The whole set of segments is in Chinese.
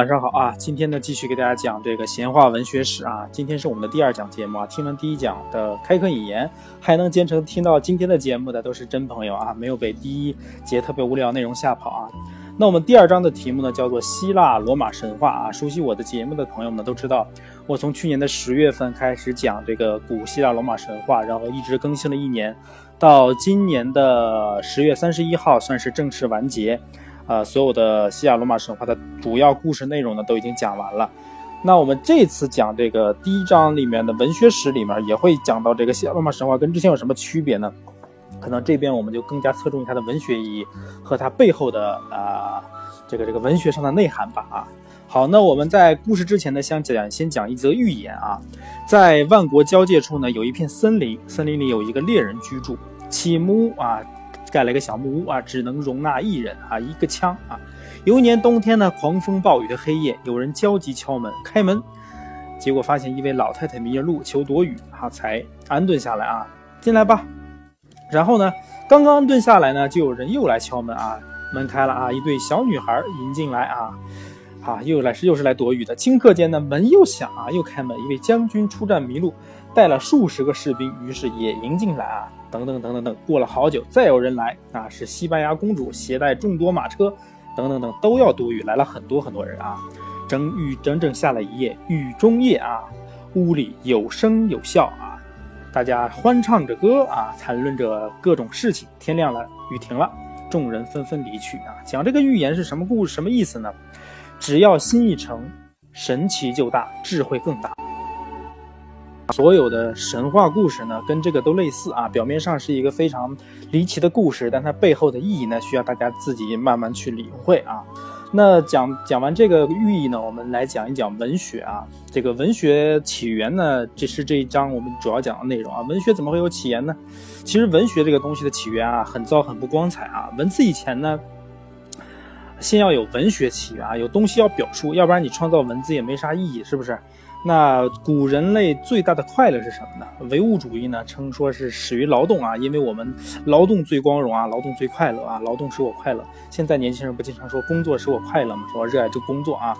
晚上好啊！今天呢，继续给大家讲这个闲话文学史啊。今天是我们的第二讲节目啊。听完第一讲的开课引言，还能坚持听到今天的节目的都是真朋友啊，没有被第一节特别无聊内容吓跑啊。那我们第二章的题目呢，叫做希腊罗马神话啊。熟悉我的节目的朋友们都知道，我从去年的十月份开始讲这个古希腊罗马神话，然后一直更新了一年，到今年的十月三十一号算是正式完结。呃，所有的西亚罗马神话的主要故事内容呢，都已经讲完了。那我们这次讲这个第一章里面的文学史里面，也会讲到这个希腊罗马神话跟之前有什么区别呢？可能这边我们就更加侧重于它的文学意义和它背后的啊这个这个文学上的内涵吧。啊，好，那我们在故事之前呢，先讲先讲一则寓言啊，在万国交界处呢，有一片森林，森林里有一个猎人居住，起木啊。盖了一个小木屋啊，只能容纳一人啊，一个枪啊。有一年冬天呢，狂风暴雨的黑夜，有人焦急敲门，开门，结果发现一位老太太迷了路，求躲雨啊，才安顿下来啊，进来吧。然后呢，刚刚安顿下来呢，就有人又来敲门啊，门开了啊，一对小女孩迎进来啊，啊，又来是又是来躲雨的。顷刻间呢，门又响啊，又开门，一位将军出战迷路，带了数十个士兵，于是也迎进来啊。等等等等等，过了好久，再有人来啊，是西班牙公主携带众多马车，等等等，都要躲雨，来了很多很多人啊。整雨整整下了一夜，雨中夜啊，屋里有声有笑啊，大家欢唱着歌啊，谈论着各种事情。天亮了，雨停了，众人纷纷离去啊。讲这个寓言是什么故事？什么意思呢？只要心一诚，神奇就大，智慧更大。所有的神话故事呢，跟这个都类似啊。表面上是一个非常离奇的故事，但它背后的意义呢，需要大家自己慢慢去领会啊。那讲讲完这个寓意呢，我们来讲一讲文学啊。这个文学起源呢，这是这一章我们主要讲的内容啊。文学怎么会有起源呢？其实文学这个东西的起源啊，很糟很不光彩啊。文字以前呢，先要有文学起源啊，有东西要表述，要不然你创造文字也没啥意义，是不是？那古人类最大的快乐是什么呢？唯物主义呢称说是始于劳动啊，因为我们劳动最光荣啊，劳动最快乐啊，劳动使我快乐。现在年轻人不经常说工作使我快乐吗？说热爱这工作啊。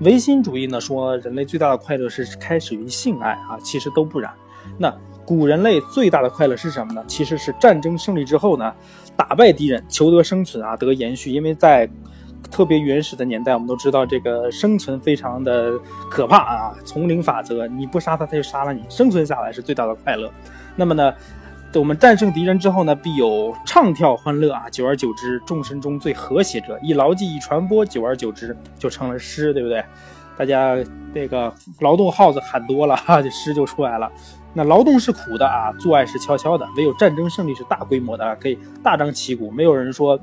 唯心主义呢说人类最大的快乐是开始于性爱啊，其实都不然。那古人类最大的快乐是什么呢？其实是战争胜利之后呢，打败敌人，求得生存啊，得延续，因为在。特别原始的年代，我们都知道这个生存非常的可怕啊！丛林法则，你不杀他，他就杀了你。生存下来是最大的快乐。那么呢，我们战胜敌人之后呢，必有唱跳欢乐啊！久而久之，众生中最和谐者，一牢记，一传播，久而久之就成了诗，对不对？大家这个劳动号子喊多了哈，这诗就出来了。那劳动是苦的啊，做爱是悄悄的，唯有战争胜利是大规模的，可以大张旗鼓，没有人说。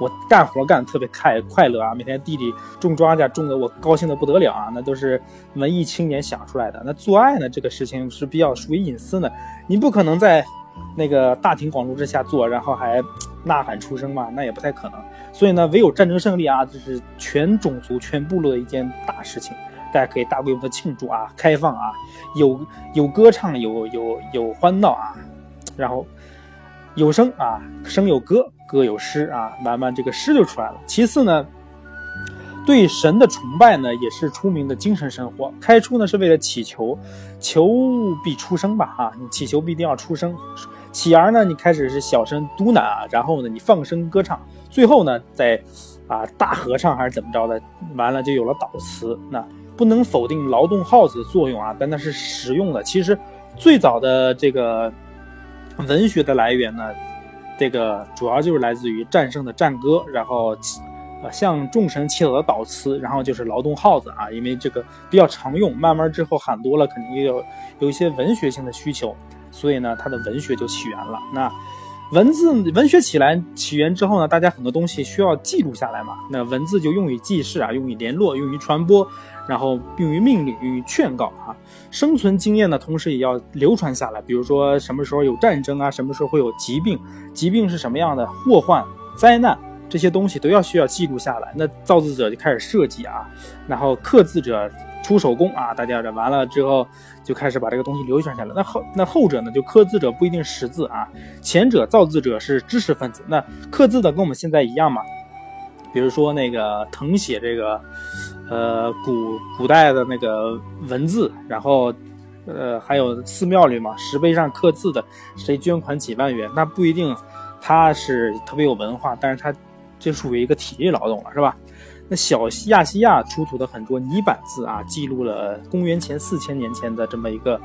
我干活干特别快快乐啊，每天地里种庄稼种的我高兴的不得了啊，那都是文艺青年想出来的。那做爱呢，这个事情是比较属于隐私的，你不可能在那个大庭广众之下做，然后还呐喊出声嘛，那也不太可能。所以呢，唯有战争胜利啊，这是全种族全部落的一件大事情，大家可以大规模的庆祝啊，开放啊，有有歌唱，有有有欢闹啊，然后有声啊，声有歌。歌有诗啊，慢慢这个诗就出来了。其次呢，对神的崇拜呢，也是出名的精神生活。开初呢，是为了祈求，求必出生吧，哈，你祈求必定要出生。起而呢，你开始是小声嘟囔啊，然后呢，你放声歌唱，最后呢，在啊大合唱还是怎么着的，完了就有了祷词。那不能否定劳动号子的作用啊，但那是实用的。其实最早的这个文学的来源呢。这个主要就是来自于战胜的战歌，然后，呃，向众神祈祷的祷词，然后就是劳动号子啊，因为这个比较常用，慢慢之后喊多了，肯定也有有一些文学性的需求，所以呢，它的文学就起源了。那。文字文学起来起源之后呢，大家很多东西需要记录下来嘛。那文字就用于记事啊，用于联络，用于传播，然后用于命令，用于劝告啊。生存经验呢，同时也要流传下来。比如说什么时候有战争啊，什么时候会有疾病，疾病是什么样的祸患、灾难，这些东西都要需要记录下来。那造字者就开始设计啊，然后刻字者。出手工啊，大家这完了之后就开始把这个东西流传下来。那后那后者呢，就刻字者不一定识字啊，前者造字者是知识分子。那刻字的跟我们现在一样嘛？比如说那个誊写这个呃古古代的那个文字，然后呃还有寺庙里嘛石碑上刻字的，谁捐款几万元，那不一定他是特别有文化，但是他这属于一个体力劳动了，是吧？那小亚细亚出土的很多泥板字啊，记录了公元前四千年前的这么一个，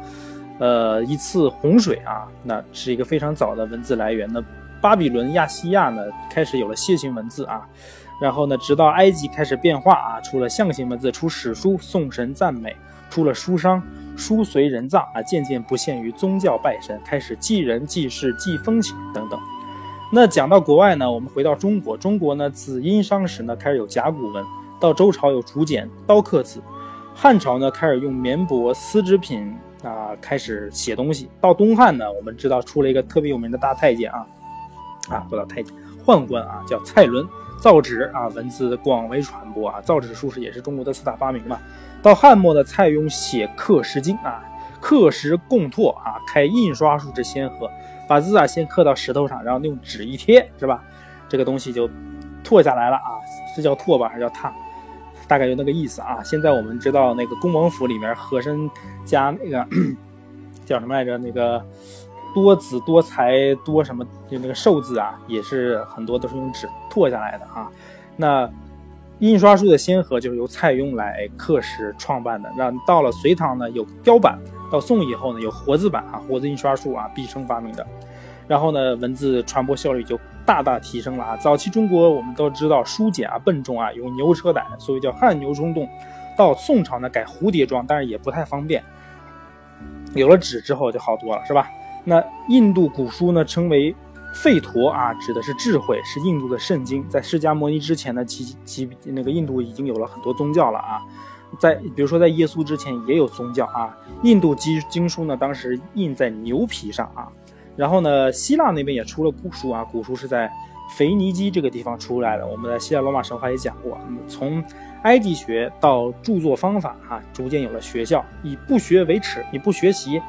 呃，一次洪水啊，那是一个非常早的文字来源。那巴比伦、亚细亚呢，开始有了楔形文字啊，然后呢，直到埃及开始变化啊，出了象形文字，出史书，颂神赞美，出了书商，书随人葬啊，渐渐不限于宗教拜神，开始记人、记事、记风情等等。那讲到国外呢，我们回到中国，中国呢自殷商时呢开始有甲骨文，到周朝有竹简、刀刻字，汉朝呢开始用棉帛、丝织品啊开始写东西，到东汉呢，我们知道出了一个特别有名的大太监啊，啊不叫太监，宦官啊叫蔡伦，造纸啊文字广为传播啊，造纸术士也是中国的四大发明嘛。到汉末的蔡邕写刻石经啊，刻石贡拓啊，开印刷术之先河。把字啊先刻到石头上，然后用纸一贴，是吧？这个东西就拓下来了啊，是叫拓吧，还是叫拓？大概就那个意思啊。现在我们知道那个恭王府里面和珅家那个 叫什么来着？那个多子多才多什么？就那个寿字啊，也是很多都是用纸拓下来的啊。那印刷术的先河就是由蔡邕来刻石创办的。那到了隋唐呢，有雕版。到宋以后呢，有活字版啊，活字印刷术啊，毕生发明的。然后呢，文字传播效率就大大提升了啊。早期中国我们都知道书简啊笨重啊，有牛车载，所以叫汉牛充栋。到宋朝呢，改蝴蝶装，但是也不太方便。有了纸之后就好多了，是吧？那印度古书呢，称为吠陀啊，指的是智慧，是印度的圣经。在释迦牟尼之前呢，其其那个印度已经有了很多宗教了啊。在比如说，在耶稣之前也有宗教啊。印度经经书呢，当时印在牛皮上啊。然后呢，希腊那边也出了古书啊。古书是在腓尼基这个地方出来的。我们在希腊罗马神话也讲过，从埃及学到著作方法啊，逐渐有了学校。以不学为耻，你不学习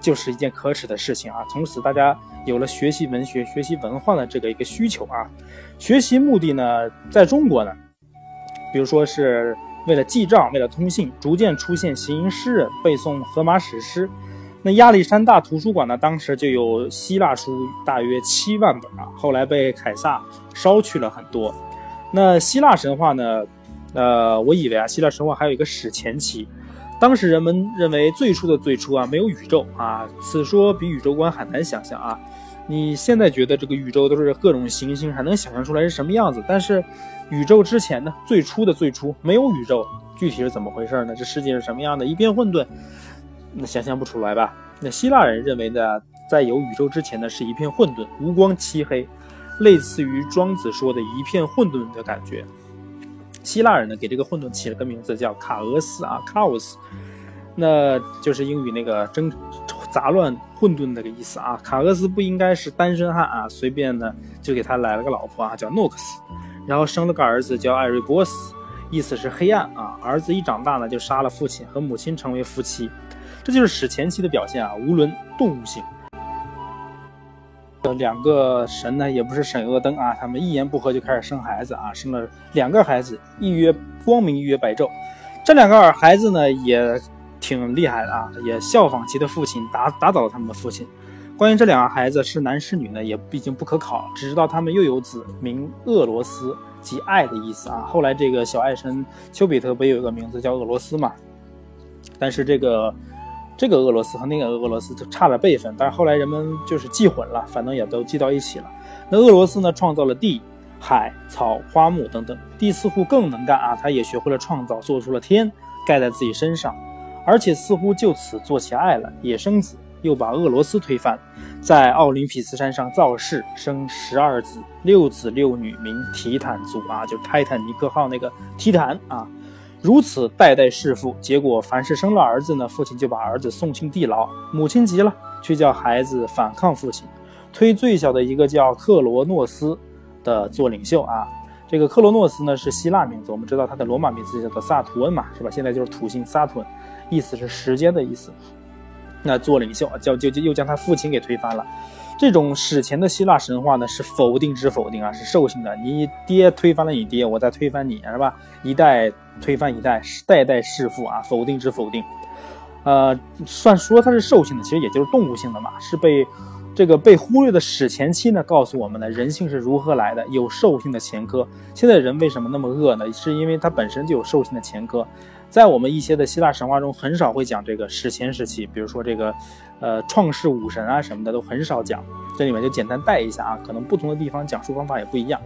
就是一件可耻的事情啊。从此大家有了学习文学、学习文化的这个一个需求啊。学习目的呢，在中国呢，比如说是。为了记账，为了通信，逐渐出现行吟诗人背诵荷马史诗。那亚历山大图书馆呢？当时就有希腊书大约七万本啊，后来被凯撒烧去了很多。那希腊神话呢？呃，我以为啊，希腊神话还有一个史前期，当时人们认为最初的最初啊，没有宇宙啊，此说比宇宙观很难想象啊。你现在觉得这个宇宙都是各种行星，还能想象出来是什么样子？但是。宇宙之前呢？最初的最初没有宇宙，具体是怎么回事呢？这世界是什么样的？一片混沌，那想象不出来吧？那希腊人认为呢，在有宇宙之前呢，是一片混沌，无光漆黑，类似于庄子说的一片混沌的感觉。希腊人呢，给这个混沌起了个名字叫卡俄斯啊，chaos，那就是英语那个争杂乱混沌那个意思啊。卡俄斯不应该是单身汉啊，随便呢就给他来了个老婆啊，叫诺克斯。然后生了个儿子叫艾瑞波斯，意思是黑暗啊。儿子一长大呢，就杀了父亲，和母亲成为夫妻。这就是史前期的表现啊，无论动物性。呃，两个神呢，也不是审恶灯啊，他们一言不合就开始生孩子啊，生了两个孩子，一曰光明，一曰白昼。这两个孩子呢，也挺厉害的啊，也效仿其的父亲，打打倒了他们的父亲。关于这两个孩子是男是女呢，也毕竟不可考，只知道他们又有子名俄罗斯，即爱的意思啊。后来这个小爱神丘比特不也有一个名字叫俄罗斯嘛？但是这个这个俄罗斯和那个俄罗斯就差了辈分，但是后来人们就是记混了，反正也都记到一起了。那俄罗斯呢，创造了地、海、草、花木等等，地似乎更能干啊，他也学会了创造，做出了天，盖在自己身上，而且似乎就此做起爱了，也生子。又把俄罗斯推翻，在奥林匹斯山上造势，生十二子，六子六女，名提坦族啊，就泰坦尼克号那个提坦啊，如此代代弑父。结果凡是生了儿子呢，父亲就把儿子送进地牢，母亲急了，却叫孩子反抗父亲，推最小的一个叫克罗诺斯的做领袖啊。这个克罗诺斯呢是希腊名字，我们知道他的罗马名字叫做萨图恩嘛，是吧？现在就是土星萨图恩，意思是时间的意思。那做领袖啊，叫就就又将他父亲给推翻了。这种史前的希腊神话呢，是否定之否定啊，是兽性的。你爹推翻了你爹，我再推翻你，是吧？一代推翻一代，代代弑父啊，否定之否定。呃，算说它是兽性的，其实也就是动物性的嘛，是被这个被忽略的史前期呢，告诉我们呢，人性是如何来的，有兽性的前科。现在人为什么那么恶呢？是因为它本身就有兽性的前科。在我们一些的希腊神话中，很少会讲这个史前时期，比如说这个，呃，创世武神啊什么的都很少讲。这里面就简单带一下啊，可能不同的地方讲述方法也不一样。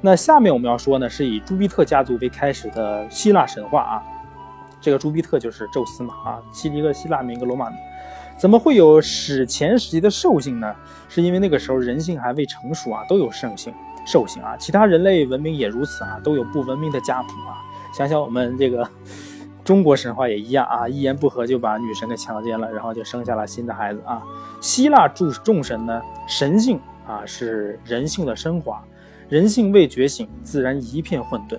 那下面我们要说呢，是以朱庇特家族为开始的希腊神话啊。这个朱庇特就是宙斯嘛啊，希一个希腊名一个罗马名。怎么会有史前时期的兽性呢？是因为那个时候人性还未成熟啊，都有兽性，兽性啊。其他人类文明也如此啊，都有不文明的家谱啊。想想我们这个。中国神话也一样啊，一言不合就把女神给强奸了，然后就生下了新的孩子啊。希腊诸众神呢，神性啊是人性的升华，人性未觉醒，自然一片混沌。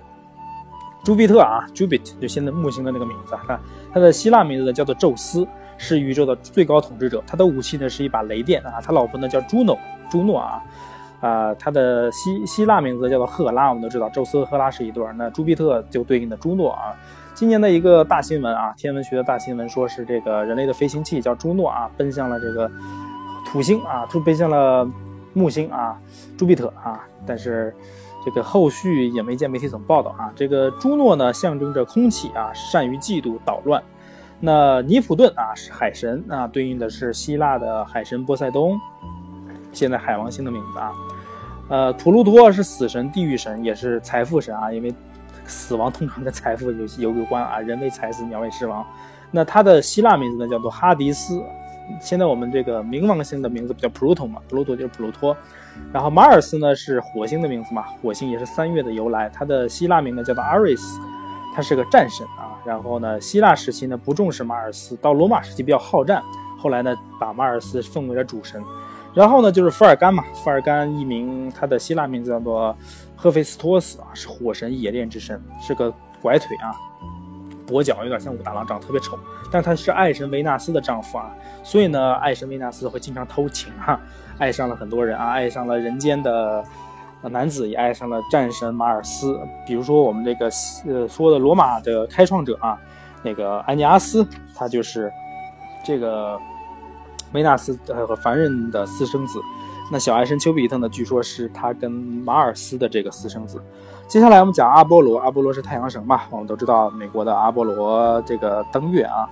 朱庇特啊，Jupit 就现在木星的那个名字，看他的希腊名字呢叫做宙斯，是宇宙的最高统治者。他的武器呢是一把雷电啊，他老婆呢叫朱诺，朱诺啊，啊，他的希希腊名字叫做赫拉，我们都知道宙斯和赫拉是一对儿，那朱庇特就对应的朱诺啊。今年的一个大新闻啊，天文学的大新闻，说是这个人类的飞行器叫朱诺啊，奔向了这个土星啊，突奔向了木星啊，朱庇特啊。但是这个后续也没见媒体怎么报道啊。这个朱诺呢，象征着空气啊，善于嫉妒捣乱。那尼普顿啊，是海神啊，对应的是希腊的海神波塞冬，现在海王星的名字啊。呃，普鲁托是死神、地狱神，也是财富神啊，因为。死亡通常跟财富有有有关啊，人为财死，鸟为食亡。那他的希腊名字呢，叫做哈迪斯。现在我们这个冥王星的名字比较普鲁托嘛，普鲁托就是普鲁托。然后马尔斯呢是火星的名字嘛，火星也是三月的由来。他的希腊名呢叫做阿瑞斯，他是个战神啊。然后呢，希腊时期呢不重视马尔斯，到罗马时期比较好战，后来呢把马尔斯奉为了主神。然后呢就是福尔甘嘛，福尔甘一名，他的希腊名字叫做。赫菲斯托斯啊，是火神冶炼之神，是个拐腿啊，跛脚，有点像武大郎，长得特别丑。但他是爱神维纳斯的丈夫啊，所以呢，爱神维纳斯会经常偷情哈，爱上了很多人啊，爱上了人间的男子，也爱上了战神马尔斯。比如说我们这个呃说的罗马的开创者啊，那个安尼阿斯，他就是这个维纳斯和凡人的私生子。那小爱神丘比特呢？据说是他跟马尔斯的这个私生子。接下来我们讲阿波罗，阿波罗是太阳神嘛？我们都知道美国的阿波罗这个登月啊。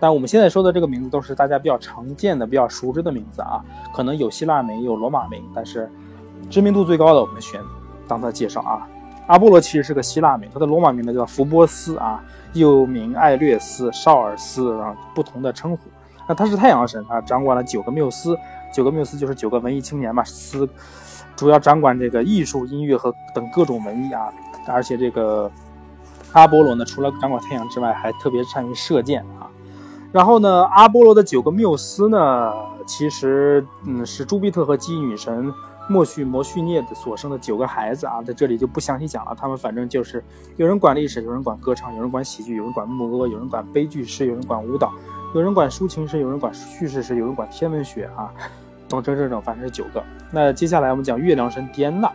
但我们现在说的这个名字都是大家比较常见的、比较熟知的名字啊。可能有希腊名，有罗马名，但是知名度最高的我们选当他介绍啊。阿波罗其实是个希腊名，他的罗马名呢叫福波斯啊，又名艾略斯、绍尔斯啊，不同的称呼。那他是太阳神啊，掌管了九个缪斯。九个缪斯就是九个文艺青年嘛，斯主要掌管这个艺术、音乐和等各种文艺啊。而且这个阿波罗呢，除了掌管太阳之外，还特别善于射箭啊。然后呢，阿波罗的九个缪斯呢，其实嗯是朱庇特和基女神莫绪摩叙涅的所生的九个孩子啊，在这里就不详细讲了。他们反正就是有人管历史，有人管歌唱，有人管喜剧，有人管牧歌，有人管悲剧诗，有人管舞蹈。有人管抒情诗，有人管叙事诗，有人管天文学啊，等等等等，反正是九个。那接下来我们讲月亮神狄安娜。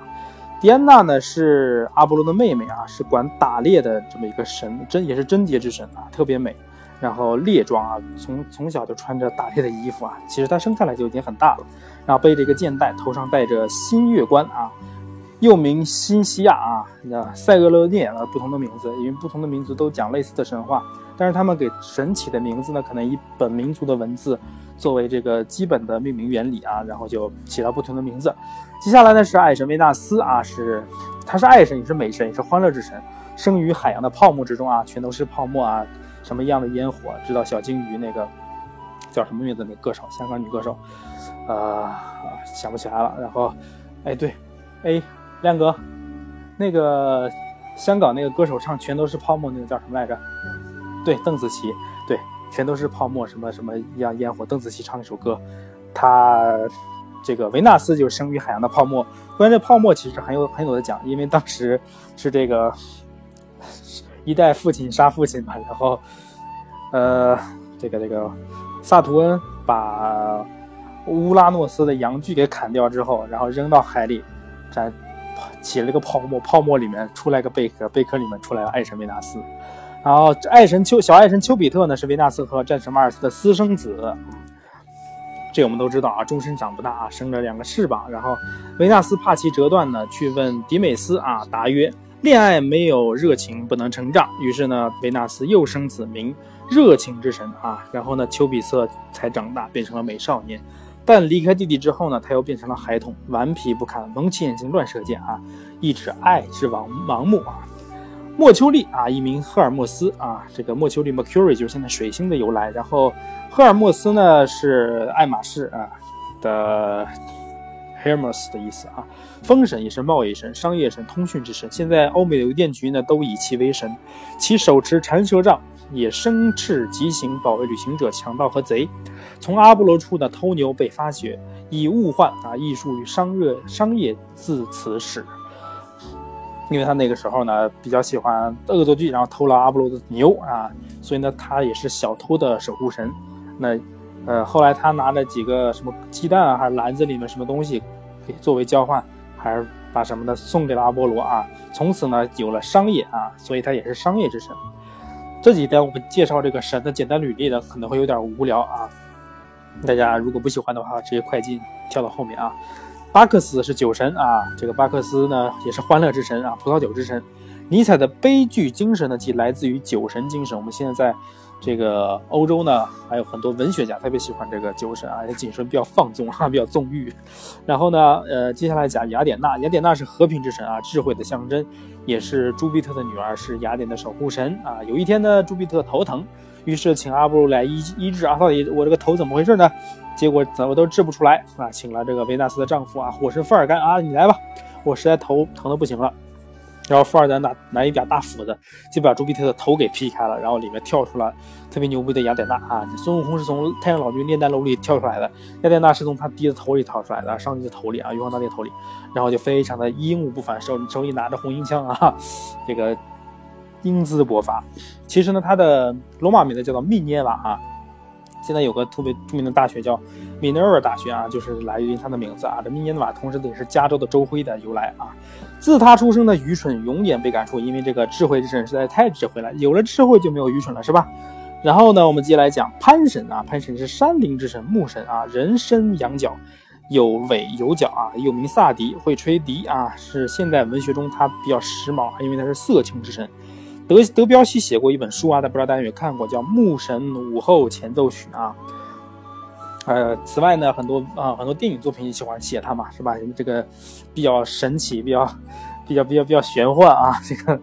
狄安娜呢是阿波罗的妹妹啊，是管打猎的这么一个神，贞也是贞洁之神啊，特别美。然后猎装啊，从从小就穿着打猎的衣服啊，其实她生下来就已经很大了。然后背着一个箭袋，头上戴着新月冠啊，又名新西亚啊，那塞俄勒涅啊，不同的名字，因为不同的民族都讲类似的神话。但是他们给神起的名字呢，可能以本民族的文字作为这个基本的命名原理啊，然后就起了不同的名字。接下来呢是爱神维纳斯啊，是他是爱神，也是美神，也是欢乐之神，生于海洋的泡沫之中啊，全都是泡沫啊，什么样的烟火？知道小金鱼那个叫什么名字？那歌手，香港女歌手，呃，想不起来了。然后，哎对，哎亮哥，那个香港那个歌手唱全都是泡沫那个叫什么来着？对，邓紫棋，对，全都是泡沫，什么什么一样烟火。邓紫棋唱那首歌，她这个维纳斯就是生于海洋的泡沫。关于这泡沫，其实很有很有的讲，因为当时是这个一代父亲杀父亲嘛，然后呃这个这个萨图恩把乌拉诺斯的阳具给砍掉之后，然后扔到海里，在起了个泡沫，泡沫里面出来个贝壳，贝壳里面出来爱神维纳斯。然后爱神丘小爱神丘比特呢是维纳斯和战神马尔斯的私生子，这我们都知道啊，终身长不大啊，生了两个翅膀。然后维纳斯怕其折断呢，去问迪美斯啊，答曰：恋爱没有热情不能成长。于是呢，维纳斯又生子名热情之神啊。然后呢，丘比特才长大变成了美少年。但离开弟弟之后呢，他又变成了孩童，顽皮不堪，蒙起眼睛乱射箭啊，一直爱之盲盲目啊。莫丘利啊，一名赫尔墨斯啊，这个莫丘利 Mercury 就是现在水星的由来。然后赫尔墨斯呢是爱马仕啊的 Hermes 的意思啊，风神也是贸易神、商业神、通讯之神。现在欧美的邮电局呢都以其为神，其手持缠蛇杖，也生斥疾行，保卫旅行者、强盗和贼。从阿波罗处的偷牛被发掘，以物换啊，艺术与商业商业自此始。因为他那个时候呢比较喜欢恶作剧，然后偷了阿波罗的牛啊，所以呢他也是小偷的守护神。那呃后来他拿了几个什么鸡蛋啊，还是篮子里面什么东西，给作为交换，还是把什么的送给了阿波罗啊。从此呢有了商业啊，所以他也是商业之神。这几天我们介绍这个神的简单履历呢，可能会有点无聊啊，大家如果不喜欢的话，直接快进跳到后面啊。巴克斯是酒神啊，这个巴克斯呢也是欢乐之神啊，葡萄酒之神。尼采的悲剧精神呢，即来自于酒神精神。我们现在在这个欧洲呢，还有很多文学家特别喜欢这个酒神啊，这精神比较放纵啊，比较纵欲。然后呢，呃，接下来讲雅典娜，雅典娜是和平之神啊，智慧的象征，也是朱庇特的女儿，是雅典的守护神啊。有一天呢，朱庇特头疼，于是请阿波罗来医医治啊，到底我这个头怎么回事呢？结果怎么都治不出来啊！请了这个维纳斯的丈夫啊，火神富尔干啊，你来吧，我实在头疼的不行了。然后富尔干拿拿一把大斧子，就把朱庇特的头给劈开了，然后里面跳出了特别牛逼的雅典娜啊！孙悟空是从太上老君炼丹炉里跳出来的，雅典娜是从他爹的头里逃出来的，上帝的头里啊，玉皇大帝的头里，然后就非常的英武不凡，手手里拿着红缨枪啊，这个英姿勃发。其实呢，他的罗马名字叫做密涅瓦啊。现在有个特别著名的大学叫米涅尔大学啊，就是来源于他的名字啊。这密涅瓦同时也是加州的州徽的由来啊。自他出生的愚蠢永远被赶出，因为这个智慧之神实在太智慧了，有了智慧就没有愚蠢了，是吧？然后呢，我们接下来讲潘神啊，潘神是山林之神，木神啊，人身羊角，有尾有角啊，又名萨迪，会吹笛啊，是现代文学中他比较时髦，因为他是色情之神。德德彪西写过一本书啊，但不知道大家有没有看过，叫《牧神午后前奏曲》啊。呃，此外呢，很多啊很多电影作品也喜欢写他嘛，是吧？这个比较神奇，比较比较比较比较玄幻啊。这个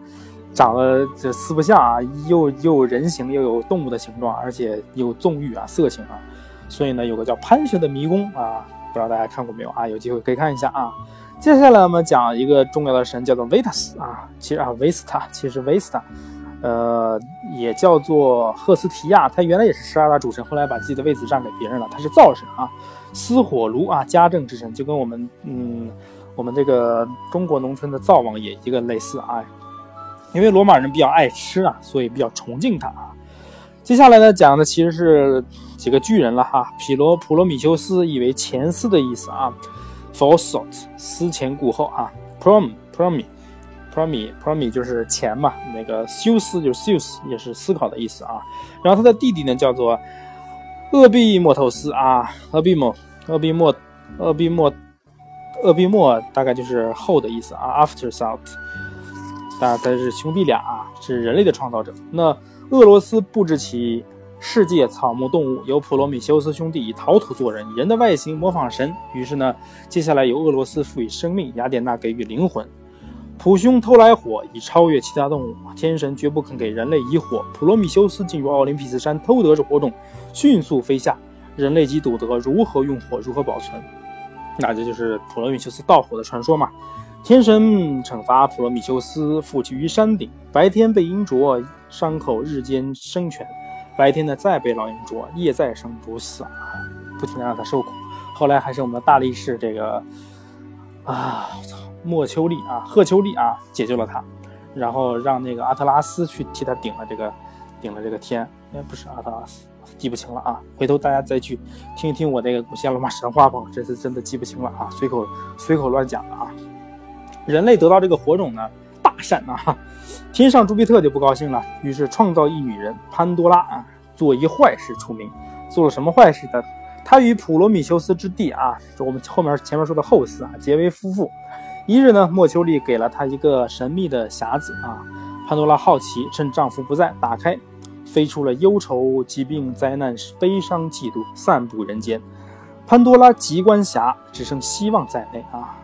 长得这四不像啊，又又人形，又有动物的形状，而且有纵欲啊，色情啊。所以呢，有个叫潘神的迷宫啊，不知道大家看过没有啊？有机会可以看一下啊。接下来我们讲一个重要的神，叫做维塔斯啊，其实啊维斯塔，其实维斯塔，呃，也叫做赫斯提亚，他原来也是十二大主神，后来把自己的位子让给别人了。他是灶神啊，司火炉啊，家政之神，就跟我们嗯，我们这个中国农村的灶王爷一个类似啊。因为罗马人比较爱吃啊，所以比较崇敬他啊。接下来呢，讲的其实是几个巨人了哈，毗罗普罗米修斯，以为前司的意思啊。Forethought，思前顾后啊，Prom，Promi，Promi，Promi 就是钱嘛，那个修斯就是 Zeus，也是思考的意思啊。然后他的弟弟呢叫做厄必莫透斯啊，厄必莫，厄必莫，厄必莫，厄必莫大概就是后的意思啊，Afterthought，大概是兄弟俩啊，是人类的创造者。那俄罗斯布置起。世界草木动物由普罗米修斯兄弟以陶土做人，人的外形模仿神。于是呢，接下来由俄罗斯赋予生命，雅典娜给予灵魂。普兄偷来火，以超越其他动物。天神绝不肯给人类以火。普罗米修斯进入奥林匹斯山偷得这火种，迅速飞下。人类即懂得如何用火，如何保存。那这就是普罗米修斯盗火的传说嘛？天神惩罚普罗米修斯，负其于山顶。白天被鹰啄，伤口日间生全。白天呢，再被老鹰啄，夜再生不死，不停的让他受苦。后来还是我们的大力士这个啊，操，莫丘利啊，赫丘利啊，解救了他，然后让那个阿特拉斯去替他顶了这个，顶了这个天。哎，不是阿特拉斯，记不清了啊。回头大家再去听一听我那个古希腊罗马神话吧，这次真的记不清了啊，随口随口乱讲的啊。人类得到这个火种呢，大善啊，天上朱庇特就不高兴了，于是创造一女人潘多拉啊，做一坏事出名。做了什么坏事呢？他与普罗米修斯之弟啊，就我们后面前面说的后嗣啊，结为夫妇。一日呢，莫丘利给了他一个神秘的匣子啊。潘多拉好奇，趁丈夫不在，打开，飞出了忧愁、疾病、灾难、悲伤、嫉妒，散布人间。潘多拉极关匣，只剩希望在内啊。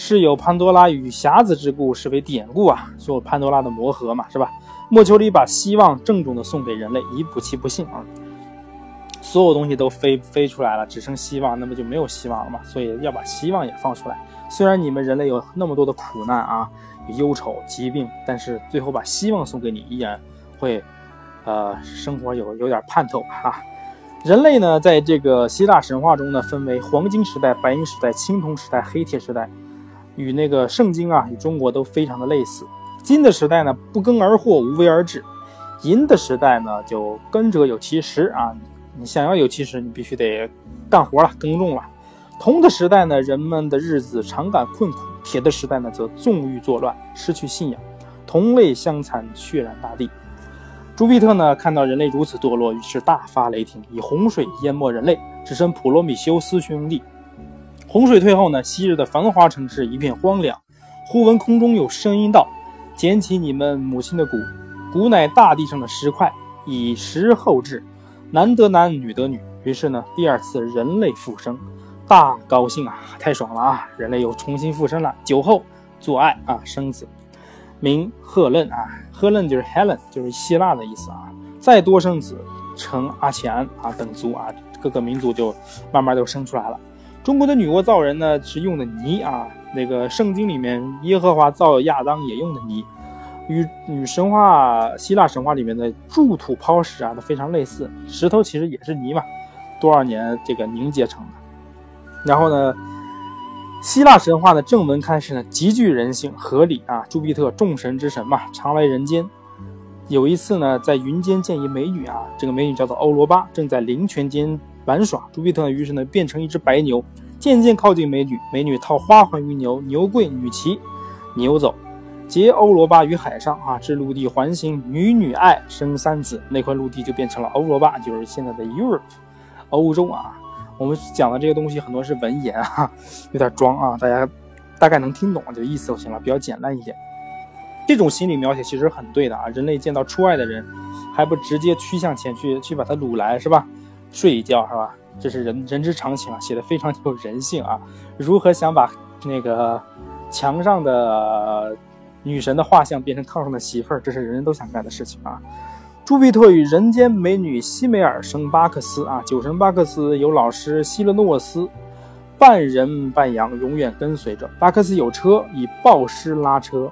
是有潘多拉与匣子之故，是为典故啊，说潘多拉的魔盒嘛，是吧？莫丘里把希望郑重的送给人类，以补其不幸啊。所有东西都飞飞出来了，只剩希望，那么就没有希望了嘛？所以要把希望也放出来。虽然你们人类有那么多的苦难啊，忧愁、疾病，但是最后把希望送给你，依然会，呃，生活有有点盼头哈。人类呢，在这个希腊神话中呢，分为黄金时代、白银时代、青铜时代、黑铁时代，与那个圣经啊，与中国都非常的类似。金的时代呢，不耕而获，无为而治；银的时代呢，就耕者有其食啊。你想要有其实，你必须得干活了，耕种了。铜的时代呢，人们的日子常感困苦；铁的时代呢，则纵欲作乱，失去信仰。同类相残，血染大地。朱庇特呢，看到人类如此堕落，于是大发雷霆，以洪水淹没人类，只剩普罗米修斯兄弟。洪水退后呢，昔日的繁华城市一片荒凉。忽闻空中有声音道：“捡起你们母亲的骨，骨乃大地上的石块，以石后置。”男得男，女得女。于是呢，第二次人类复生，大高兴啊，太爽了啊！人类又重新复生了。酒后做爱啊，生子，名赫嫩啊。赫嫩就是 Helen，就是希腊的意思啊。再多生子，成阿钱啊等族啊，各个民族就慢慢都生出来了。中国的女娲造人呢，是用的泥啊。那个圣经里面，耶和华造亚当也用的泥。与与神话希腊神话里面的筑土抛石啊，都非常类似。石头其实也是泥嘛，多少年这个凝结成的。然后呢，希腊神话的正文开始呢，极具人性合理啊。朱庇特众神之神嘛，常来人间。有一次呢，在云间见一美女啊，这个美女叫做欧罗巴，正在灵泉间玩耍。朱庇特于是呢，变成一只白牛，渐渐靠近美女。美女套花环于牛，牛跪女骑，牛走。结欧罗巴于海上啊，至陆地环形，女女爱生三子，那块陆地就变成了欧罗巴，就是现在的 Europe，欧洲啊。我们讲的这个东西很多是文言啊，有点装啊，大家大概能听懂就意思就行了，比较简单一点。这种心理描写其实很对的啊，人类见到出爱的人，还不直接趋向前去去把他掳来是吧？睡一觉是吧？这是人人之常情啊，写的非常有人性啊。如何想把那个墙上的？女神的画像变成炕上的媳妇儿，这是人人都想干的事情啊！朱庇特与人间美女西梅尔生巴克斯啊，酒神巴克斯有老师希勒诺斯，半人半羊，永远跟随着。巴克斯有车，以抱师拉车，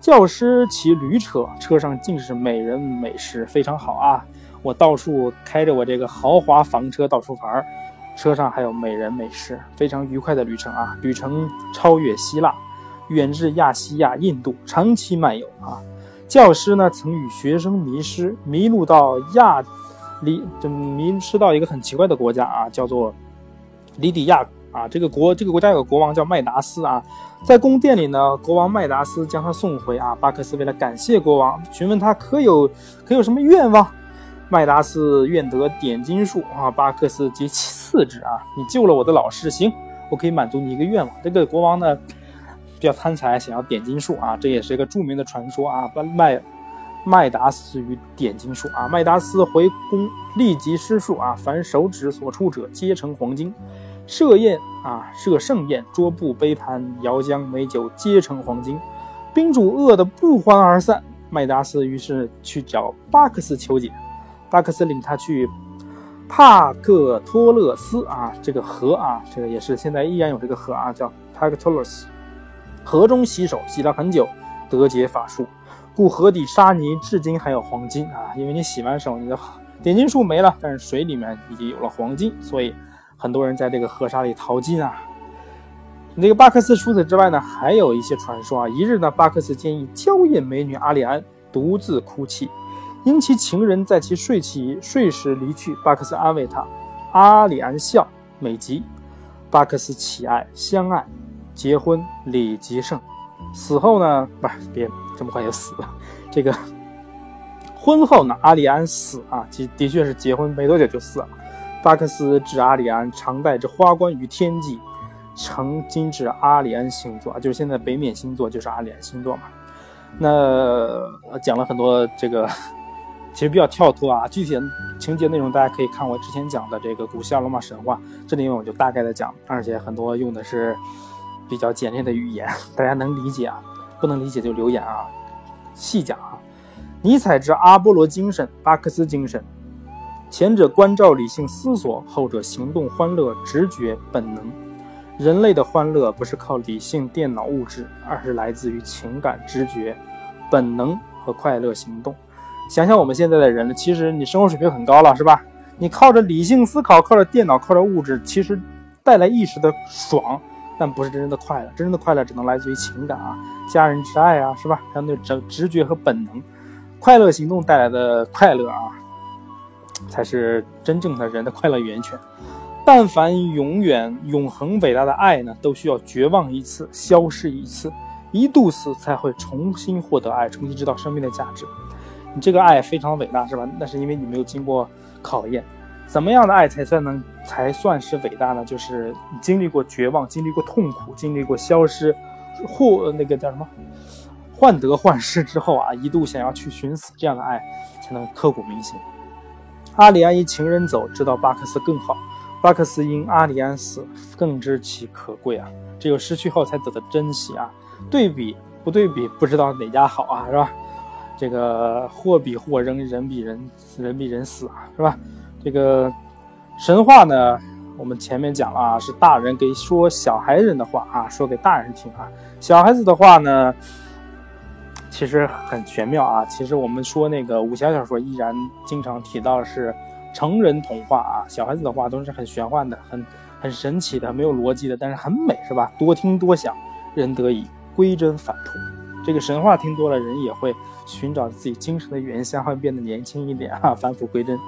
教师骑驴车，车上尽是美人美食，非常好啊！我到处开着我这个豪华房车到处玩，车上还有美人美食，非常愉快的旅程啊！旅程超越希腊。远至亚细亚、印度，长期漫游啊。教师呢，曾与学生迷失，迷路到亚里，就迷失到一个很奇怪的国家啊，叫做里底亚啊。这个国，这个国家有个国王叫麦达斯啊。在宫殿里呢，国王麦达斯将他送回啊。巴克斯为了感谢国王，询问他可有可有什么愿望。麦达斯愿得点金术啊。巴克斯及其次之啊，你救了我的老师，行，我可以满足你一个愿望。这个国王呢？比较贪财，想要点金术啊，这也是一个著名的传说啊。麦麦达斯与点金术啊，麦达斯回宫立即施术啊，凡手指所触者皆成黄金。设宴啊，设盛宴，桌布杯盘肴浆美酒皆成黄金。宾主饿得不欢而散，麦达斯于是去找巴克斯求解。巴克斯领他去帕克托勒斯啊，这个河啊，这个也是现在依然有这个河啊，叫帕克托勒斯。河中洗手，洗了很久，得解法术，故河底沙泥至今还有黄金啊！因为你洗完手，你的点金术没了，但是水里面已经有了黄金，所以很多人在这个河沙里淘金啊。那个巴克斯除此之外呢，还有一些传说啊。一日呢，巴克斯建议娇艳美女阿里安独自哭泣，因其情人在其睡起睡时离去，巴克斯安慰他。阿里安笑美极，巴克斯喜爱相爱，结婚礼极盛。死后呢？不是，别这么快就死了。这个 婚后呢？阿里安死啊，其的确是结婚没多久就死了。巴克斯指阿里安常带着花冠于天际，曾经致阿里安星座，就是现在北冕星座，就是阿里安星座嘛。那讲了很多这个。其实比较跳脱啊，具体的情节内容大家可以看我之前讲的这个古希腊罗马神话，这里面我就大概的讲，而且很多用的是比较简练的语言，大家能理解啊，不能理解就留言啊，细讲啊。尼采之阿波罗精神，巴克斯精神，前者关照理性思索，后者行动欢乐直觉本能。人类的欢乐不是靠理性电脑物质，而是来自于情感直觉、本能和快乐行动。想想我们现在的人，其实你生活水平很高了，是吧？你靠着理性思考，靠着电脑，靠着物质，其实带来一时的爽，但不是真正的快乐。真正的快乐只能来自于情感啊，家人之爱啊，是吧？还有那直直觉和本能，快乐行动带来的快乐啊，才是真正的人的快乐源泉。但凡永远、永恒、伟大的爱呢，都需要绝望一次，消失一次，一度死才会重新获得爱，重新知道生命的价值。你这个爱非常伟大，是吧？那是因为你没有经过考验。怎么样的爱才算能才算是伟大呢？就是你经历过绝望，经历过痛苦，经历过消失，或那个叫什么，患得患失之后啊，一度想要去寻死，这样的爱才能刻骨铭心。阿里安因情人走，知道巴克斯更好；巴克斯因阿里安死，更知其可贵啊。只有失去后才懂得珍惜啊。对比不对比，不知道哪家好啊，是吧？这个货比货扔，人比人人比人死啊，是吧？这个神话呢，我们前面讲了啊，是大人给说小孩子的话啊，说给大人听啊。小孩子的话呢，其实很玄妙啊。其实我们说那个武侠小说，依然经常提到是成人童话啊。小孩子的话都是很玄幻的，很很神奇的，没有逻辑的，但是很美，是吧？多听多想，人得以归真返途。这个神话听多了，人也会寻找自己精神的原乡，会变得年轻一点啊，返璞归真。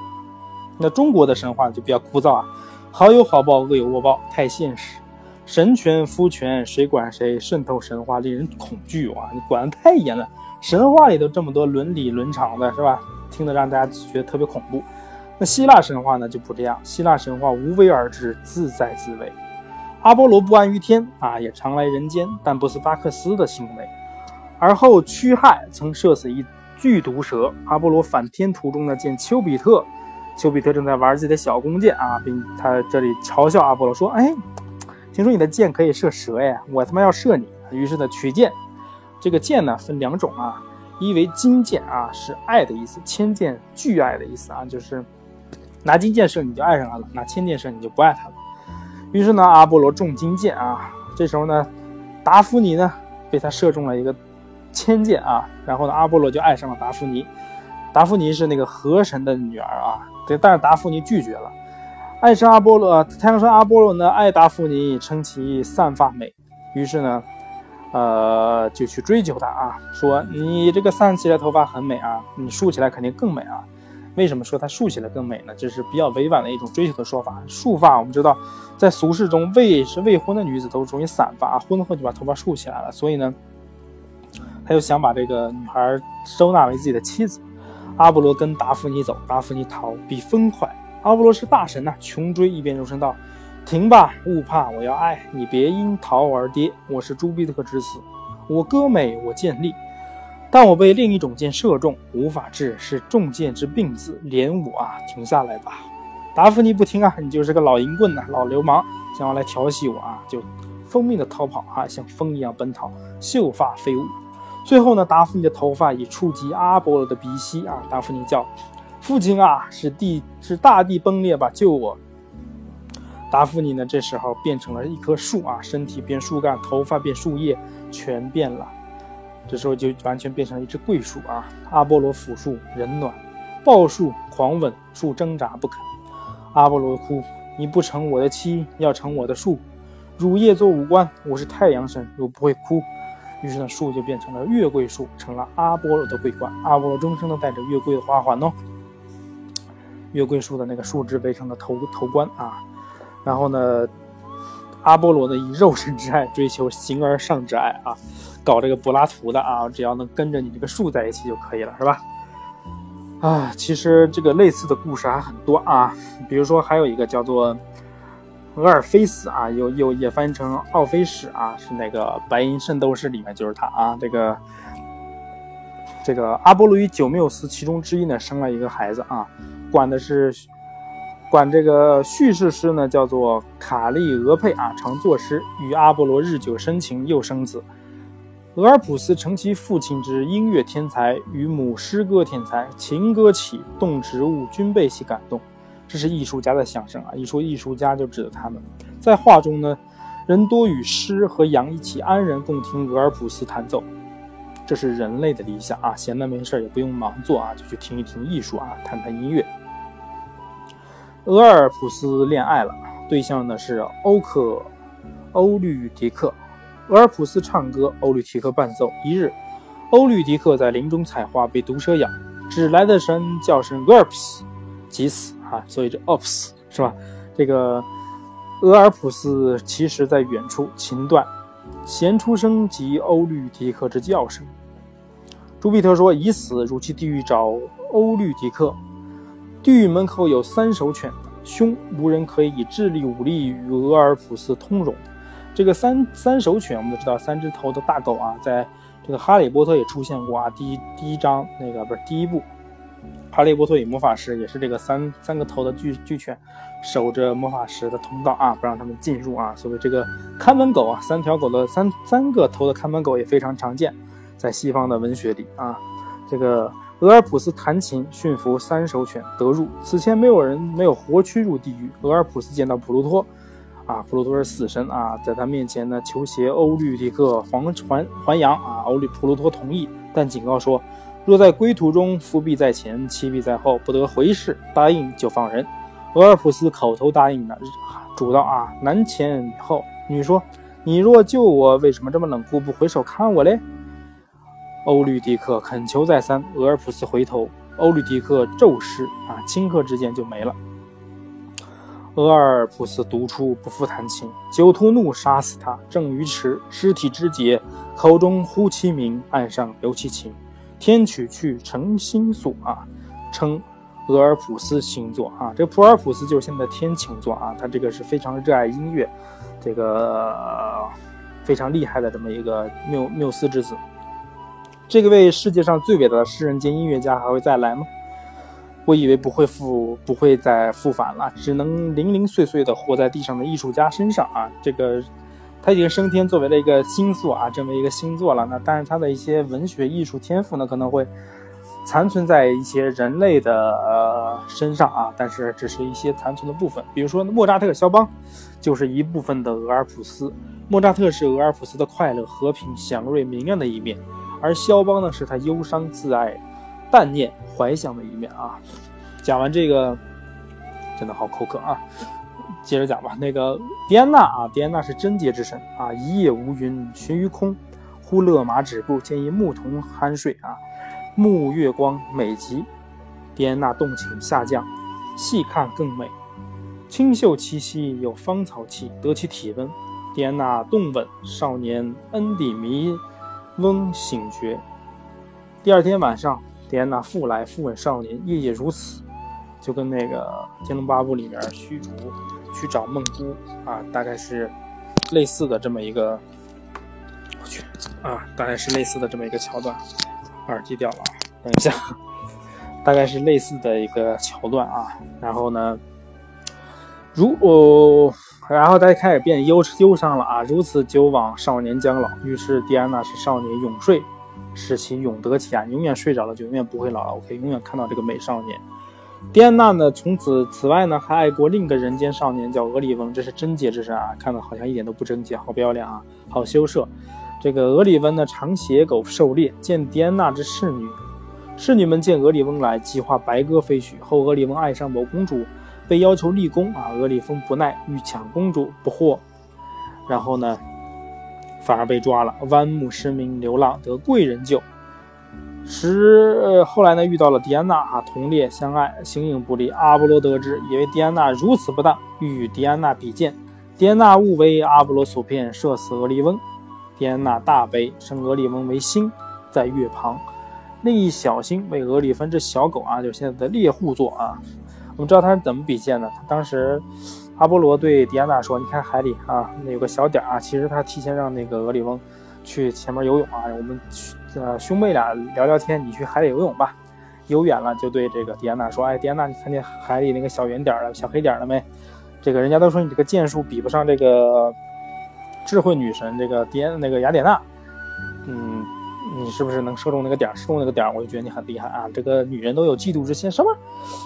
那中国的神话就比较枯燥啊，好有好报，恶有恶报，太现实。神权夫权，谁管谁，渗透神话，令人恐惧啊！你管得太严了，神话里头这么多伦理伦常的，是吧？听得让大家觉得特别恐怖。那希腊神话呢就不这样，希腊神话无为而治，自在自为。阿波罗不安于天啊，也常来人间，但不是巴克斯的行为。而后驱害曾射死一巨毒蛇。阿波罗返天途中呢，见丘比特，丘比特正在玩自己的小弓箭啊，并他这里嘲笑阿波罗说：“哎，听说你的箭可以射蛇呀，我他妈要射你。”于是呢，取箭。这个箭呢分两种啊，一为金箭啊，是爱的意思，千箭俱爱的意思啊，就是拿金箭射你就爱上他了，拿千箭射你就不爱他了。于是呢，阿波罗中金箭啊，这时候呢，达芙妮呢被他射中了一个。千箭啊，然后呢，阿波罗就爱上了达芙妮。达芙妮是那个河神的女儿啊，对，但是达芙妮拒绝了。爱上阿波罗，太阳神阿波罗呢，爱达芙妮，称其散发美，于是呢，呃，就去追求她啊，说你这个散起来头发很美啊，你竖起来肯定更美啊。为什么说它竖起来更美呢？这是比较委婉的一种追求的说法。束发，我们知道，在俗世中，未是未婚的女子都容易散发，婚后就把头发竖起来了，所以呢。他就想把这个女孩收纳为自己的妻子。阿波罗跟达芙妮走，达芙妮逃避风快。阿波罗是大神呐，穷追一边柔声道：“停吧，勿怕，我要爱你，别因逃而跌。我是朱庇特之子，我歌美，我剑利，但我被另一种箭射中，无法治，是中箭之病字。连我啊，停下来吧。”达芙妮不听啊，你就是个老淫棍呐，老流氓，想要来调戏我啊，就疯命的逃跑啊，像风一样奔逃，秀发飞舞。最后呢，达芙妮的头发已触及阿波罗的鼻息啊！达芙妮叫：“父亲啊，是地是大地崩裂吧，救我！”达芙妮呢，这时候变成了一棵树啊，身体变树干，头发变树叶，全变了。这时候就完全变成了一只桂树啊！阿波罗抚树，人暖；抱树狂吻，树挣扎不肯。阿波罗哭：“你不成我的妻，要成我的树，乳叶做五官。我是太阳神，我不会哭。”于是呢，树就变成了月桂树，成了阿波罗的桂冠。阿波罗终生都戴着月桂的花环哦。月桂树的那个树枝围成了头头冠啊。然后呢，阿波罗呢以肉身之爱追求形而上之爱啊，搞这个柏拉图的啊，只要能跟着你这个树在一起就可以了，是吧？啊，其实这个类似的故事还很多啊，比如说还有一个叫做。俄尔菲斯啊，又又也翻译成奥菲史啊，是那个《白银圣斗士》里面就是他啊。这个这个阿波罗与九缪斯其中之一呢，生了一个孩子啊，管的是管这个叙事诗呢，叫做卡利俄佩啊，常作诗，与阿波罗日久生情，又生子。俄尔普斯承其父亲之音乐天才与母诗歌天才，情歌起，动植物均被其感动。这是艺术家的响声啊！一说艺术家就指的他们。在画中呢，人多与诗和羊一起安然共听俄尔普斯弹奏，这是人类的理想啊！闲的没事也不用忙做啊，就去听一听艺术啊，谈谈音乐。俄尔普斯恋爱了，对象呢是欧克欧律狄克。俄尔普斯唱歌，欧律狄克伴奏。一日，欧律狄克在林中采花，被毒蛇咬，只来的神叫声俄尔普斯，即死。啊，所以这 ops 是吧？这个俄尔普斯其实在远处，琴断，弦出声即欧律狄克之叫声。朱庇特说：“已死，如去地狱找欧律狄克。地狱门口有三首犬，凶，无人可以以智力武力与俄尔普斯通融。”这个三三首犬，我们都知道，三只头的大狗啊，在这个《哈利波特》也出现过啊。第一第一章那个不是第一部。哈利波特与魔法师也是这个三三个头的巨巨犬，守着魔法师的通道啊，不让他们进入啊。所谓这个看门狗啊，三条狗的三三个头的看门狗也非常常见，在西方的文学里啊。这个俄尔普斯弹琴驯服三首犬得入，此前没有人没有活驱入地狱。俄尔普斯见到普鲁托，啊，普鲁托是死神啊，在他面前呢求携欧律狄克还还还阳啊。欧律普鲁托同意，但警告说。若在归途中，伏必在前，弃必在后，不得回视。答应就放人。俄尔普斯口头答应了，主道啊，男前女后。女说：“你若救我，为什么这么冷酷，不回首看我嘞？”欧律狄克恳求再三，俄尔普斯回头，欧律狄克骤逝啊，顷刻之间就没了。俄尔普斯独处，不复弹琴，酒徒怒，杀死他。正于池，尸体肢解，口中呼其名，岸上留其情。天曲去成星宿啊，称俄尔普斯星座啊。这个普尔普斯就是现在天琴座啊。他这个是非常热爱音乐，这个非常厉害的这么一个缪缪斯之子。这个位世界上最伟大的诗人兼音乐家还会再来吗？我以为不会复不会再复返了，只能零零碎碎的活在地上的艺术家身上啊。这个。他已经升天作为了一个星座啊，这么一个星座了。那但是他的一些文学艺术天赋呢，可能会残存在一些人类的呃身上啊，但是只是一些残存的部分。比如说莫扎特、肖邦，就是一部分的俄尔普斯。莫扎特是俄尔普斯的快乐、和平、祥瑞、明亮的一面，而肖邦呢，是他忧伤、自爱、淡念、怀想的一面啊。讲完这个，真的好口渴啊。接着讲吧，那个狄安娜啊，狄安娜是贞洁之神啊，一夜无云，寻于空。忽勒马止步，见一牧童酣睡啊，沐月光，美极。狄安娜动情下降，细看更美，清秀气息有芳草气，得其体温。狄安娜动吻少年，恩底迷翁醒觉。第二天晚上，狄安娜复来复吻少年，夜夜如此，就跟那个《天龙八部》里面虚竹。去找梦姑啊，大概是类似的这么一个，我去啊，大概是类似的这么一个桥段。耳机掉了，等一下，大概是类似的一个桥段啊。然后呢，如哦，然后他开始变忧忧伤了啊。如此久往，少年将老。于是蒂安娜是少年永睡，使其永得其安，永远睡着了就永远不会老了。我可以永远看到这个美少年。狄安娜呢？从此此外呢，还爱过另一个人间少年，叫俄里翁。这是贞洁之身啊，看的好像一点都不贞洁，好不要脸啊，好羞涩。这个俄里翁呢，常携狗狩猎，见狄安娜之侍女，侍女们见俄里翁来，即化白鸽飞许。后俄里翁爱上某公主，被要求立功啊，俄里翁不耐，欲抢公主不获，然后呢，反而被抓了，弯目失明，流浪得贵人救。时后来呢，遇到了狄安娜啊，同列相爱，形影不离。阿波罗得知，以为狄安娜如此不当，欲与狄安娜比剑。狄安娜误为阿波罗所骗，射死俄利翁。狄安娜大悲，生俄利翁为星，在月旁。另一小星为俄里芬这小狗啊，就是现在的猎户座啊。我们知道他是怎么比剑的？他当时阿波罗对狄安娜说：“你看海里啊，那有个小点啊，其实他提前让那个俄里翁去前面游泳啊，我们去呃兄妹俩聊聊天，你去海里游泳吧。游远了就对这个狄安娜说：‘哎，狄安娜，你看见海里那个小圆点了，小黑点了没？这个人家都说你这个剑术比不上这个智慧女神这个狄安那个雅典娜。’嗯。”你是不是能射中那个点射中那个点我就觉得你很厉害啊！这个女人都有嫉妒之心，什么？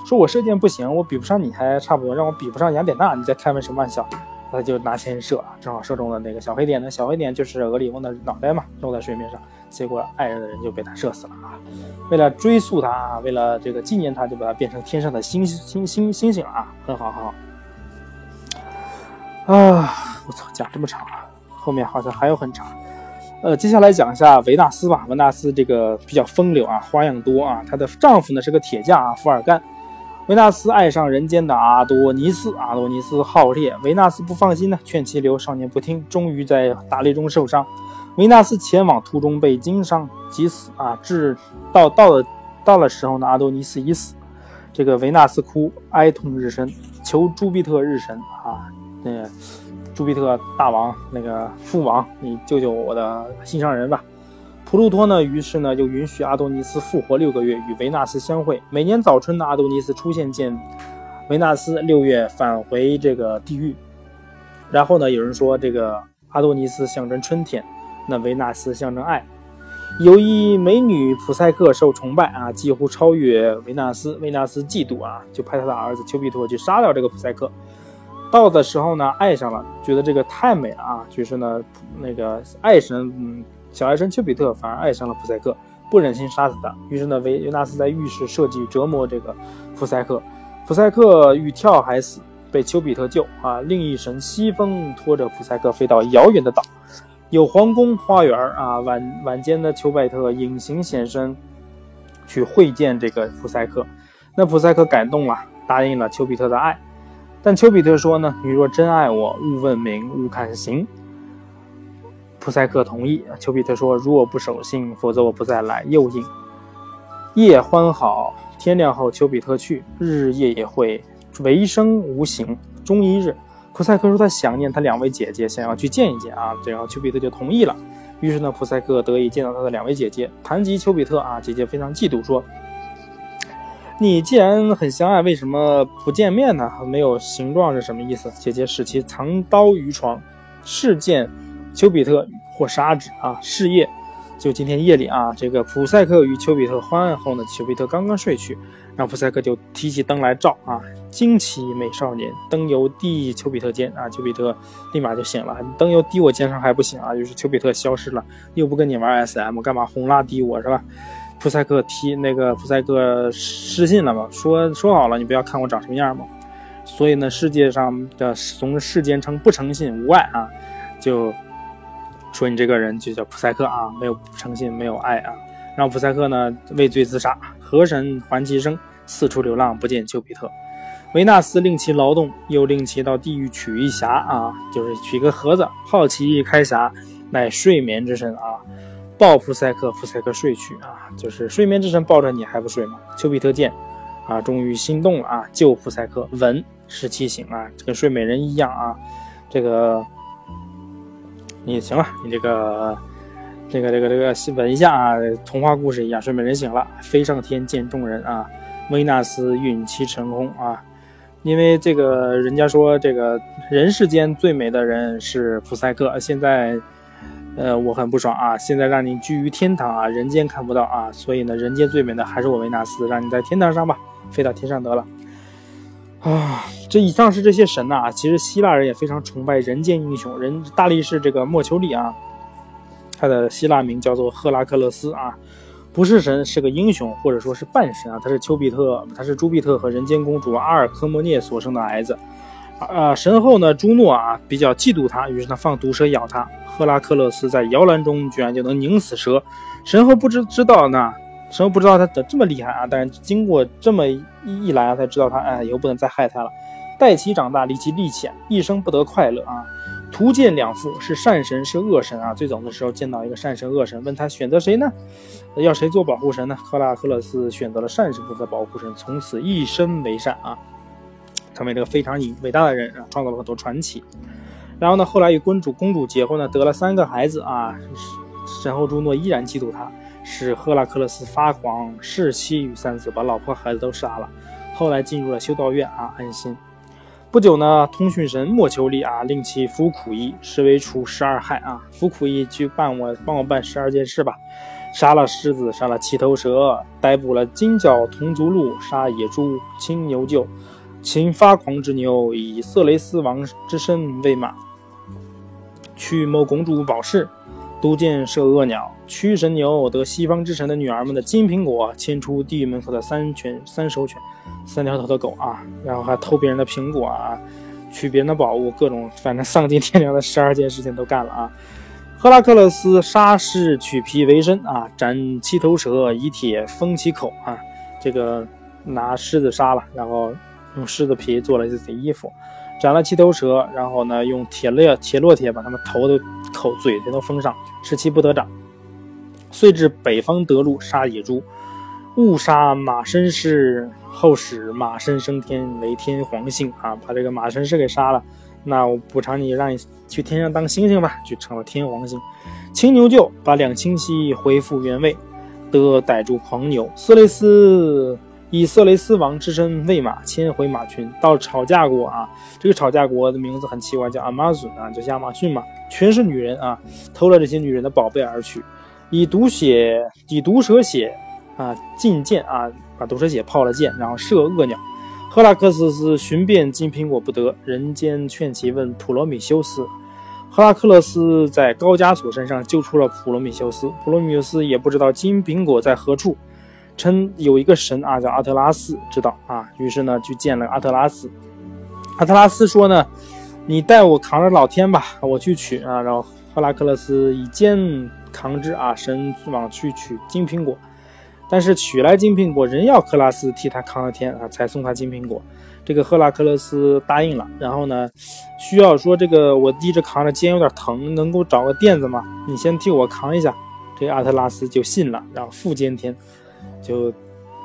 说我射箭不行，我比不上你还差不多，让我比不上雅典娜，你在开什么玩笑？他就拿箭射，正好射中了那个小黑点呢。小黑点就是俄里翁的脑袋嘛，落在水面上。结果爱人的人就被他射死了啊！为了追溯他啊，为了这个纪念他，就把他变成天上的星星星星星了啊！很好很好。啊，我操，讲这么长啊，后面好像还有很长。呃，接下来讲一下维纳斯吧。维纳斯这个比较风流啊，花样多啊。她的丈夫呢是个铁匠啊，福尔干。维纳斯爱上人间的阿多尼斯，阿多尼斯好猎，维纳斯不放心呢，劝其留，少年不听，终于在打猎中受伤。维纳斯前往途中被经伤，急死啊。至到到了到了时候呢，阿多尼斯已死。这个维纳斯哭哀痛日深，求朱庇特日神啊，那。朱庇特大王，那个父王，你救救我的心上人吧！普鲁托呢？于是呢，就允许阿多尼斯复活六个月，与维纳斯相会。每年早春呢，阿多尼斯出现见维纳斯，六月返回这个地狱。然后呢，有人说这个阿多尼斯象征春天，那维纳斯象征爱。有一美女普赛克受崇拜啊，几乎超越维纳斯。维纳斯嫉妒啊，就派他的儿子丘比特去杀掉这个普赛克。到的时候呢，爱上了，觉得这个太美了啊，就是呢，那个爱神，嗯，小爱神丘比特反而爱上了普赛克，不忍心杀死他，于是呢，维维纳斯在浴室设计折磨这个普赛克，普赛克欲跳海死，被丘比特救啊。另一神西风拖着普赛克飞到遥远的岛，有皇宫花园啊。晚晚间的丘比特隐形现身，去会见这个普赛克，那普赛克感动了，答应了丘比特的爱。但丘比特说呢：“你若真爱我，勿问名，勿看形。”普赛克同意。丘比特说：“如我不守信，否则我不再来。”又应。夜欢好，天亮后，丘比特去，日日夜夜会为生无形。终一日，普赛克说他想念他两位姐姐，想要去见一见啊。然后丘比特就同意了。于是呢，普赛克得以见到他的两位姐姐。谈及丘比特啊，姐姐非常嫉妒，说。你既然很相爱，为什么不见面呢？没有形状是什么意思？姐姐使其藏刀于床，事见丘比特或杀之啊。事业，就今天夜里啊，这个普赛克与丘比特欢爱后呢，丘比特刚刚睡去，让普赛克就提起灯来照啊。惊奇美少年，灯油滴丘比特肩啊，丘比特立马就醒了。灯油滴我肩上还不醒啊？于是丘比特消失了，又不跟你玩 SM，干嘛红拉滴我是吧？普赛克提那个普赛克失信了嘛？说说好了，你不要看我长什么样嘛。所以呢，世界上的从世间称不诚信无爱啊，就说你这个人就叫普赛克啊，没有诚信，没有爱啊。让普赛克呢畏罪自杀。河神还其生，四处流浪不见丘比特。维纳斯令其劳动，又令其到地狱取一匣啊，就是取个盒子，好奇一开匣，乃睡眠之神啊。抱普赛克，普赛克睡去啊，就是睡眠之神抱着你还不睡吗？丘比特见，啊，终于心动了啊，救普赛克，吻使其醒啊，跟睡美人一样啊，这个你行了，你这个这个这个这个吻一下啊，童话故事一样，睡美人醒了，飞上天见众人啊，维纳斯运气成功啊，因为这个人家说这个人世间最美的人是普赛克，现在。呃，我很不爽啊！现在让你居于天堂啊，人间看不到啊，所以呢，人间最美的还是我维纳斯，让你在天堂上吧，飞到天上得了。啊，这以上是这些神呐，其实希腊人也非常崇拜人间英雄，人大力士这个莫丘利啊，他的希腊名叫做赫拉克勒斯啊，不是神，是个英雄，或者说是半神啊，他是丘比特，他是朱庇特和人间公主阿尔科莫涅所生的孩子。啊，神后呢，朱诺啊比较嫉妒他，于是他放毒蛇咬他。赫拉克勒斯在摇篮中居然就能拧死蛇，神后不知知道呢，神后不知道他的这么厉害啊。但是经过这么一一来啊，才知道他哎，以后不能再害他了。待其长大，离其力浅，一生不得快乐啊。图见两父，是善神是恶神啊。最早的时候见到一个善神恶神，问他选择谁呢？要谁做保护神呢？赫拉克勒斯选择了善神做保护神，从此一生为善啊。成为这个非常伟大的人啊，创造了很多传奇。然后呢，后来与公主公主结婚呢，得了三个孩子啊。神后朱诺依然嫉妒他，使赫拉克勒斯发狂，弑妻与三子，把老婆孩子都杀了。后来进入了修道院啊，安心。不久呢，通讯神莫求利啊，令其服苦役，实为除十二害啊。服苦役去办我，帮我办十二件事吧。杀了狮子，杀了七头蛇，逮捕了金角铜足鹿，杀野猪，青牛鹫，擒发狂之牛以色雷斯王之身喂马，去谋公主宝饰，都见射恶鸟，驱神牛得西方之神的女儿们的金苹果，牵出地狱门口的三犬三手犬，三条头的狗啊，然后还偷别人的苹果啊，取别人的宝物，各种反正丧尽天良的十二件事情都干了啊。赫拉克勒斯杀狮取皮为身啊，斩七头蛇以铁封其口啊，这个拿狮子杀了，然后。用狮子皮做了自己的衣服，斩了七头蛇，然后呢，用铁链铁烙铁把他们头的口、嘴全都封上，使其不得长。遂至北方德路杀野猪，误杀马身氏，后使马身升天为天皇星啊，把这个马身氏给杀了。那我补偿你，让你去天上当星星吧，就成了天皇星。青牛厩把两清溪恢复原位，得逮住狂牛，色雷斯。以色雷斯王之身喂马，牵回马群到吵架国啊。这个吵架国的名字很奇怪，叫阿玛逊啊，就亚马逊嘛，全是女人啊，偷了这些女人的宝贝而去，以毒血，以毒蛇血啊进箭啊，把毒蛇血泡了箭，然后射恶鸟。赫拉克勒斯寻遍金苹果不得，人间劝其问普罗米修斯。赫拉克勒斯在高加索山上救出了普罗米修斯，普罗米修斯也不知道金苹果在何处。称有一个神啊，叫阿特拉斯，知道啊，于是呢去见了阿特拉斯。阿特拉斯说呢，你带我扛着老天吧，我去取啊。然后赫拉克勒斯以肩扛之啊，神往去取金苹果，但是取来金苹果，人要克拉斯替他扛了天啊，才送他金苹果。这个赫拉克勒斯答应了，然后呢，需要说这个我一直扛着肩有点疼，能够找个垫子吗？你先替我扛一下。这个阿特拉斯就信了，然后复肩天。就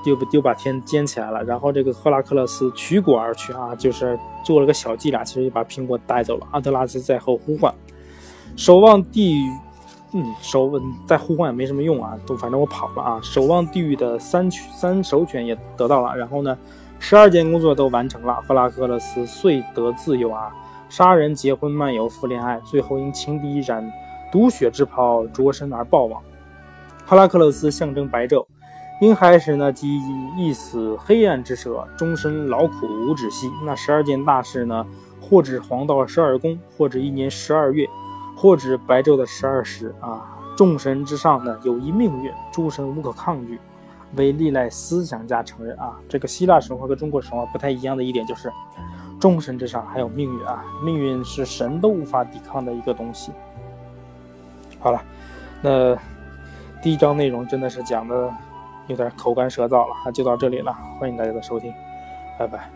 就就把天捡起来了，然后这个赫拉克勒斯取果而去啊，就是做了个小伎俩，其实就把苹果带走了。阿特拉斯在后呼唤，守望地狱，嗯，守再呼唤也没什么用啊，都反正我跑了啊。守望地狱的三三首犬也得到了，然后呢，十二件工作都完成了，赫拉克勒斯遂得自由啊，杀人、结婚、漫游、复恋爱，最后因情敌染毒血之袍着身而暴亡。赫拉克勒斯象征白昼。婴孩时呢，即一死黑暗之舍，终身劳苦无止息。那十二件大事呢，或指黄道十二宫，或指一年十二月，或指白昼的十二时啊。众神之上呢，有一命运，诸神无可抗拒，为历来思想家承认啊。这个希腊神话跟中国神话不太一样的一点就是，众神之上还有命运啊，命运是神都无法抵抗的一个东西。好了，那第一章内容真的是讲的。有点口干舌燥了，那就到这里了。欢迎大家的收听，拜拜。